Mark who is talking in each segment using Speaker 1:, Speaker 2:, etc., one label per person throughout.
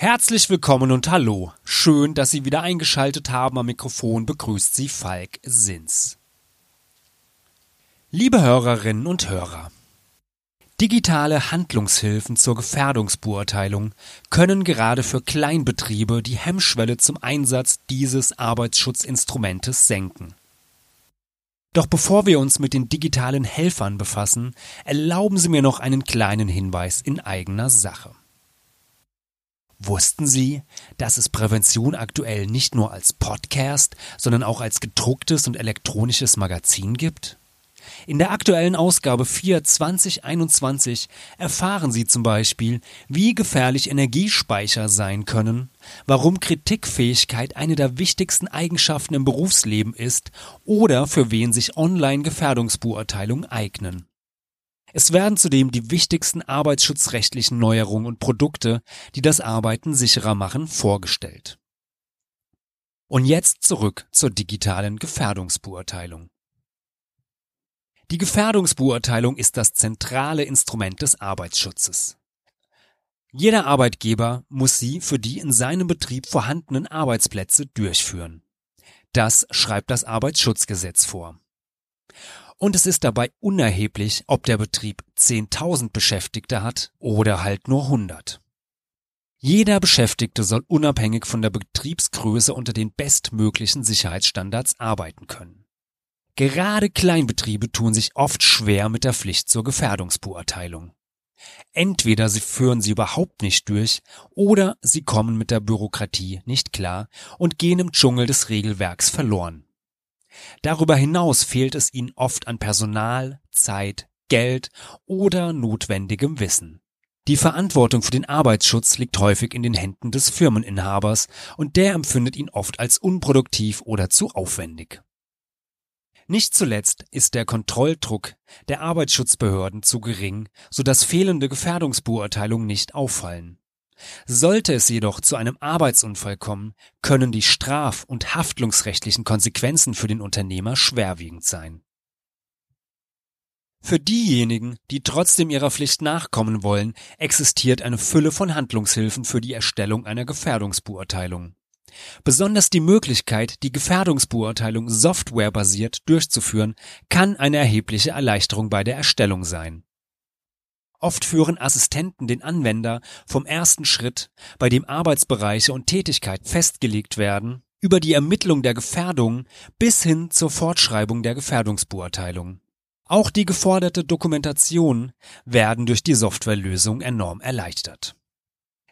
Speaker 1: Herzlich willkommen und hallo. Schön, dass Sie wieder eingeschaltet haben. Am Mikrofon begrüßt Sie Falk Sins. Liebe Hörerinnen und Hörer. Digitale Handlungshilfen zur Gefährdungsbeurteilung können gerade für Kleinbetriebe die Hemmschwelle zum Einsatz dieses Arbeitsschutzinstrumentes senken. Doch bevor wir uns mit den digitalen Helfern befassen, erlauben Sie mir noch einen kleinen Hinweis in eigener Sache. Wussten Sie, dass es Prävention aktuell nicht nur als Podcast, sondern auch als gedrucktes und elektronisches Magazin gibt? In der aktuellen Ausgabe 4 2021 erfahren Sie zum Beispiel, wie gefährlich Energiespeicher sein können, warum Kritikfähigkeit eine der wichtigsten Eigenschaften im Berufsleben ist oder für wen sich Online-Gefährdungsbeurteilungen eignen. Es werden zudem die wichtigsten arbeitsschutzrechtlichen Neuerungen und Produkte, die das Arbeiten sicherer machen, vorgestellt. Und jetzt zurück zur digitalen Gefährdungsbeurteilung. Die Gefährdungsbeurteilung ist das zentrale Instrument des Arbeitsschutzes. Jeder Arbeitgeber muss sie für die in seinem Betrieb vorhandenen Arbeitsplätze durchführen. Das schreibt das Arbeitsschutzgesetz vor und es ist dabei unerheblich, ob der Betrieb 10.000 Beschäftigte hat oder halt nur 100. Jeder Beschäftigte soll unabhängig von der Betriebsgröße unter den bestmöglichen Sicherheitsstandards arbeiten können. Gerade Kleinbetriebe tun sich oft schwer mit der Pflicht zur Gefährdungsbeurteilung. Entweder sie führen sie überhaupt nicht durch oder sie kommen mit der Bürokratie nicht klar und gehen im Dschungel des Regelwerks verloren. Darüber hinaus fehlt es ihnen oft an Personal, Zeit, Geld oder notwendigem Wissen. Die Verantwortung für den Arbeitsschutz liegt häufig in den Händen des Firmeninhabers und der empfindet ihn oft als unproduktiv oder zu aufwendig. Nicht zuletzt ist der Kontrolldruck der Arbeitsschutzbehörden zu gering, so dass fehlende Gefährdungsbeurteilungen nicht auffallen. Sollte es jedoch zu einem Arbeitsunfall kommen, können die straf- und haftungsrechtlichen Konsequenzen für den Unternehmer schwerwiegend sein. Für diejenigen, die trotzdem ihrer Pflicht nachkommen wollen, existiert eine Fülle von Handlungshilfen für die Erstellung einer Gefährdungsbeurteilung. Besonders die Möglichkeit, die Gefährdungsbeurteilung softwarebasiert durchzuführen, kann eine erhebliche Erleichterung bei der Erstellung sein. Oft führen Assistenten den Anwender vom ersten Schritt, bei dem Arbeitsbereiche und Tätigkeit festgelegt werden, über die Ermittlung der Gefährdung bis hin zur Fortschreibung der Gefährdungsbeurteilung. Auch die geforderte Dokumentation werden durch die Softwarelösung enorm erleichtert.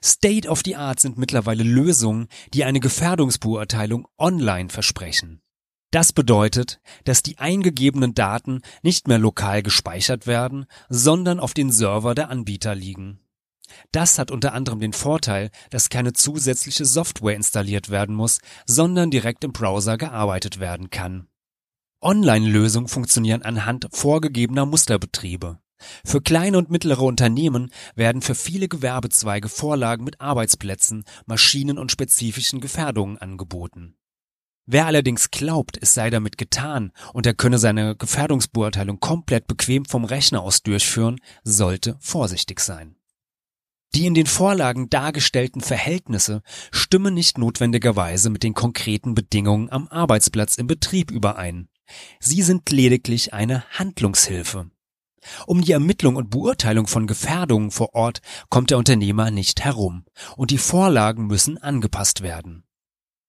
Speaker 1: State of the Art sind mittlerweile Lösungen, die eine Gefährdungsbeurteilung online versprechen. Das bedeutet, dass die eingegebenen Daten nicht mehr lokal gespeichert werden, sondern auf den Server der Anbieter liegen. Das hat unter anderem den Vorteil, dass keine zusätzliche Software installiert werden muss, sondern direkt im Browser gearbeitet werden kann. Online-Lösungen funktionieren anhand vorgegebener Musterbetriebe. Für kleine und mittlere Unternehmen werden für viele Gewerbezweige Vorlagen mit Arbeitsplätzen, Maschinen und spezifischen Gefährdungen angeboten. Wer allerdings glaubt, es sei damit getan und er könne seine Gefährdungsbeurteilung komplett bequem vom Rechner aus durchführen, sollte vorsichtig sein. Die in den Vorlagen dargestellten Verhältnisse stimmen nicht notwendigerweise mit den konkreten Bedingungen am Arbeitsplatz im Betrieb überein. Sie sind lediglich eine Handlungshilfe. Um die Ermittlung und Beurteilung von Gefährdungen vor Ort kommt der Unternehmer nicht herum, und die Vorlagen müssen angepasst werden.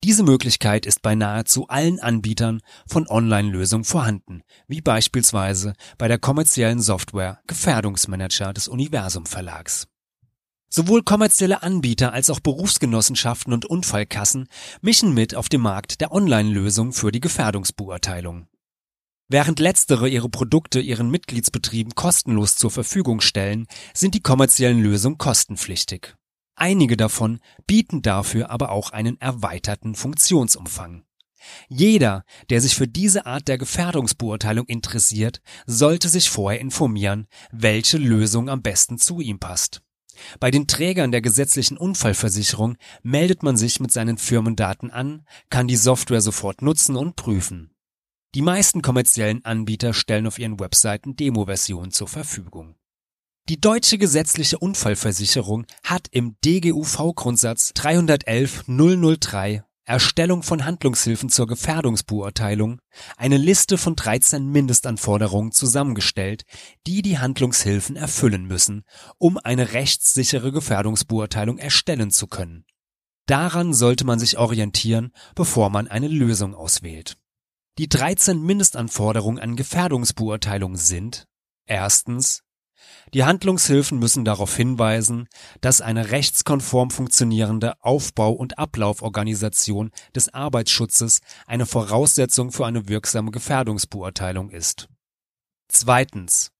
Speaker 1: Diese Möglichkeit ist bei nahezu allen Anbietern von Online-Lösungen vorhanden, wie beispielsweise bei der kommerziellen Software Gefährdungsmanager des Universum Verlags. Sowohl kommerzielle Anbieter als auch Berufsgenossenschaften und Unfallkassen mischen mit auf dem Markt der Online-Lösung für die Gefährdungsbeurteilung. Während letztere ihre Produkte ihren Mitgliedsbetrieben kostenlos zur Verfügung stellen, sind die kommerziellen Lösungen kostenpflichtig. Einige davon bieten dafür aber auch einen erweiterten Funktionsumfang. Jeder, der sich für diese Art der Gefährdungsbeurteilung interessiert, sollte sich vorher informieren, welche Lösung am besten zu ihm passt. Bei den Trägern der gesetzlichen Unfallversicherung meldet man sich mit seinen Firmendaten an, kann die Software sofort nutzen und prüfen. Die meisten kommerziellen Anbieter stellen auf ihren Webseiten Demo-Versionen zur Verfügung. Die deutsche gesetzliche Unfallversicherung hat im DGUV-Grundsatz 311 003 Erstellung von Handlungshilfen zur Gefährdungsbeurteilung eine Liste von 13 Mindestanforderungen zusammengestellt, die die Handlungshilfen erfüllen müssen, um eine rechtssichere Gefährdungsbeurteilung erstellen zu können. Daran sollte man sich orientieren, bevor man eine Lösung auswählt. Die 13 Mindestanforderungen an Gefährdungsbeurteilung sind erstens die Handlungshilfen müssen darauf hinweisen, dass eine rechtskonform funktionierende Aufbau- und Ablauforganisation des Arbeitsschutzes eine Voraussetzung für eine wirksame Gefährdungsbeurteilung ist. Zweitens.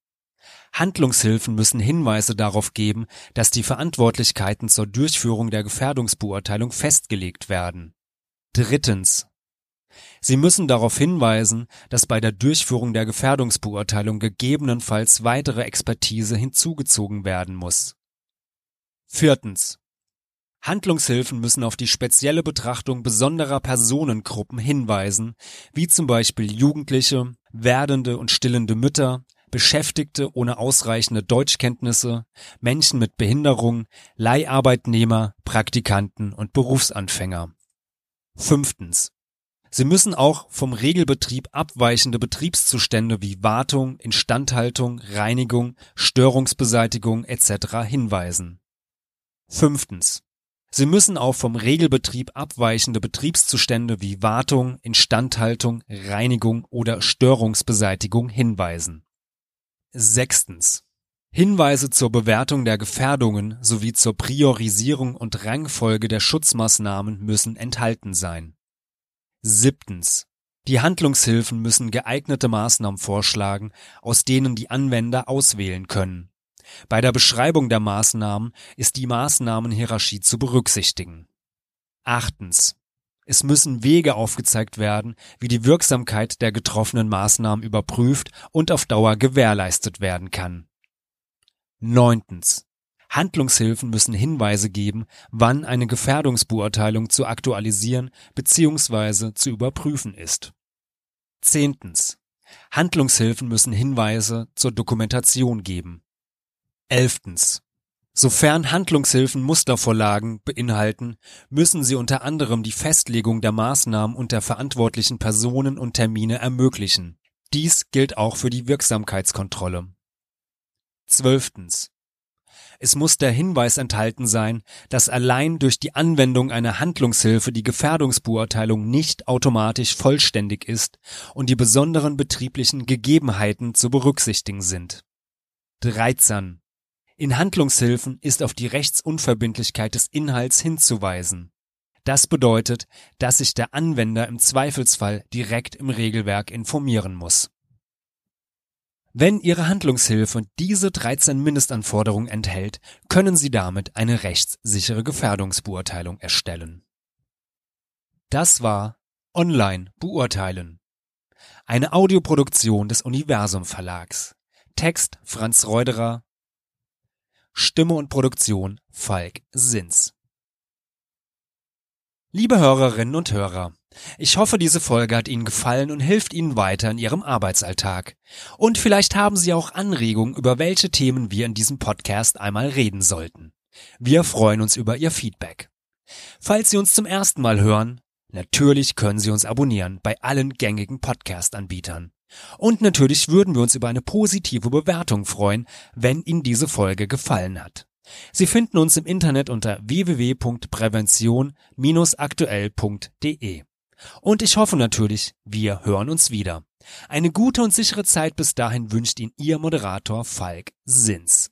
Speaker 1: Handlungshilfen müssen Hinweise darauf geben, dass die Verantwortlichkeiten zur Durchführung der Gefährdungsbeurteilung festgelegt werden. Drittens. Sie müssen darauf hinweisen, dass bei der Durchführung der Gefährdungsbeurteilung gegebenenfalls weitere Expertise hinzugezogen werden muss. Viertens. Handlungshilfen müssen auf die spezielle Betrachtung besonderer Personengruppen hinweisen, wie zum Beispiel Jugendliche, werdende und stillende Mütter, Beschäftigte ohne ausreichende Deutschkenntnisse, Menschen mit Behinderung, Leiharbeitnehmer, Praktikanten und Berufsanfänger. Fünftens. Sie müssen auch vom Regelbetrieb abweichende Betriebszustände wie Wartung, Instandhaltung, Reinigung, Störungsbeseitigung etc. hinweisen. Fünftens. Sie müssen auch vom Regelbetrieb abweichende Betriebszustände wie Wartung, Instandhaltung, Reinigung oder Störungsbeseitigung hinweisen. Sechstens. Hinweise zur Bewertung der Gefährdungen sowie zur Priorisierung und Rangfolge der Schutzmaßnahmen müssen enthalten sein. Siebtens. Die Handlungshilfen müssen geeignete Maßnahmen vorschlagen, aus denen die Anwender auswählen können. Bei der Beschreibung der Maßnahmen ist die Maßnahmenhierarchie zu berücksichtigen. Achtens. Es müssen Wege aufgezeigt werden, wie die Wirksamkeit der getroffenen Maßnahmen überprüft und auf Dauer gewährleistet werden kann. Neuntens. Handlungshilfen müssen Hinweise geben, wann eine Gefährdungsbeurteilung zu aktualisieren bzw. zu überprüfen ist. Zehntens. Handlungshilfen müssen Hinweise zur Dokumentation geben. Elftens. Sofern Handlungshilfen Mustervorlagen beinhalten, müssen sie unter anderem die Festlegung der Maßnahmen und der verantwortlichen Personen und Termine ermöglichen. Dies gilt auch für die Wirksamkeitskontrolle. Zwölftens. Es muss der Hinweis enthalten sein, dass allein durch die Anwendung einer Handlungshilfe die Gefährdungsbeurteilung nicht automatisch vollständig ist und die besonderen betrieblichen Gegebenheiten zu berücksichtigen sind. 13. In Handlungshilfen ist auf die Rechtsunverbindlichkeit des Inhalts hinzuweisen. Das bedeutet, dass sich der Anwender im Zweifelsfall direkt im Regelwerk informieren muss. Wenn Ihre Handlungshilfe diese 13 Mindestanforderungen enthält, können Sie damit eine rechtssichere Gefährdungsbeurteilung erstellen. Das war Online beurteilen. Eine Audioproduktion des Universum Verlags. Text Franz Reuderer. Stimme und Produktion Falk Sins. Liebe Hörerinnen und Hörer, ich hoffe, diese Folge hat Ihnen gefallen und hilft Ihnen weiter in Ihrem Arbeitsalltag. Und vielleicht haben Sie auch Anregungen, über welche Themen wir in diesem Podcast einmal reden sollten. Wir freuen uns über Ihr Feedback. Falls Sie uns zum ersten Mal hören, natürlich können Sie uns abonnieren bei allen gängigen Podcast-Anbietern. Und natürlich würden wir uns über eine positive Bewertung freuen, wenn Ihnen diese Folge gefallen hat. Sie finden uns im Internet unter www.prävention-aktuell.de. Und ich hoffe natürlich, wir hören uns wieder. Eine gute und sichere Zeit bis dahin wünscht Ihnen Ihr Moderator Falk Sins.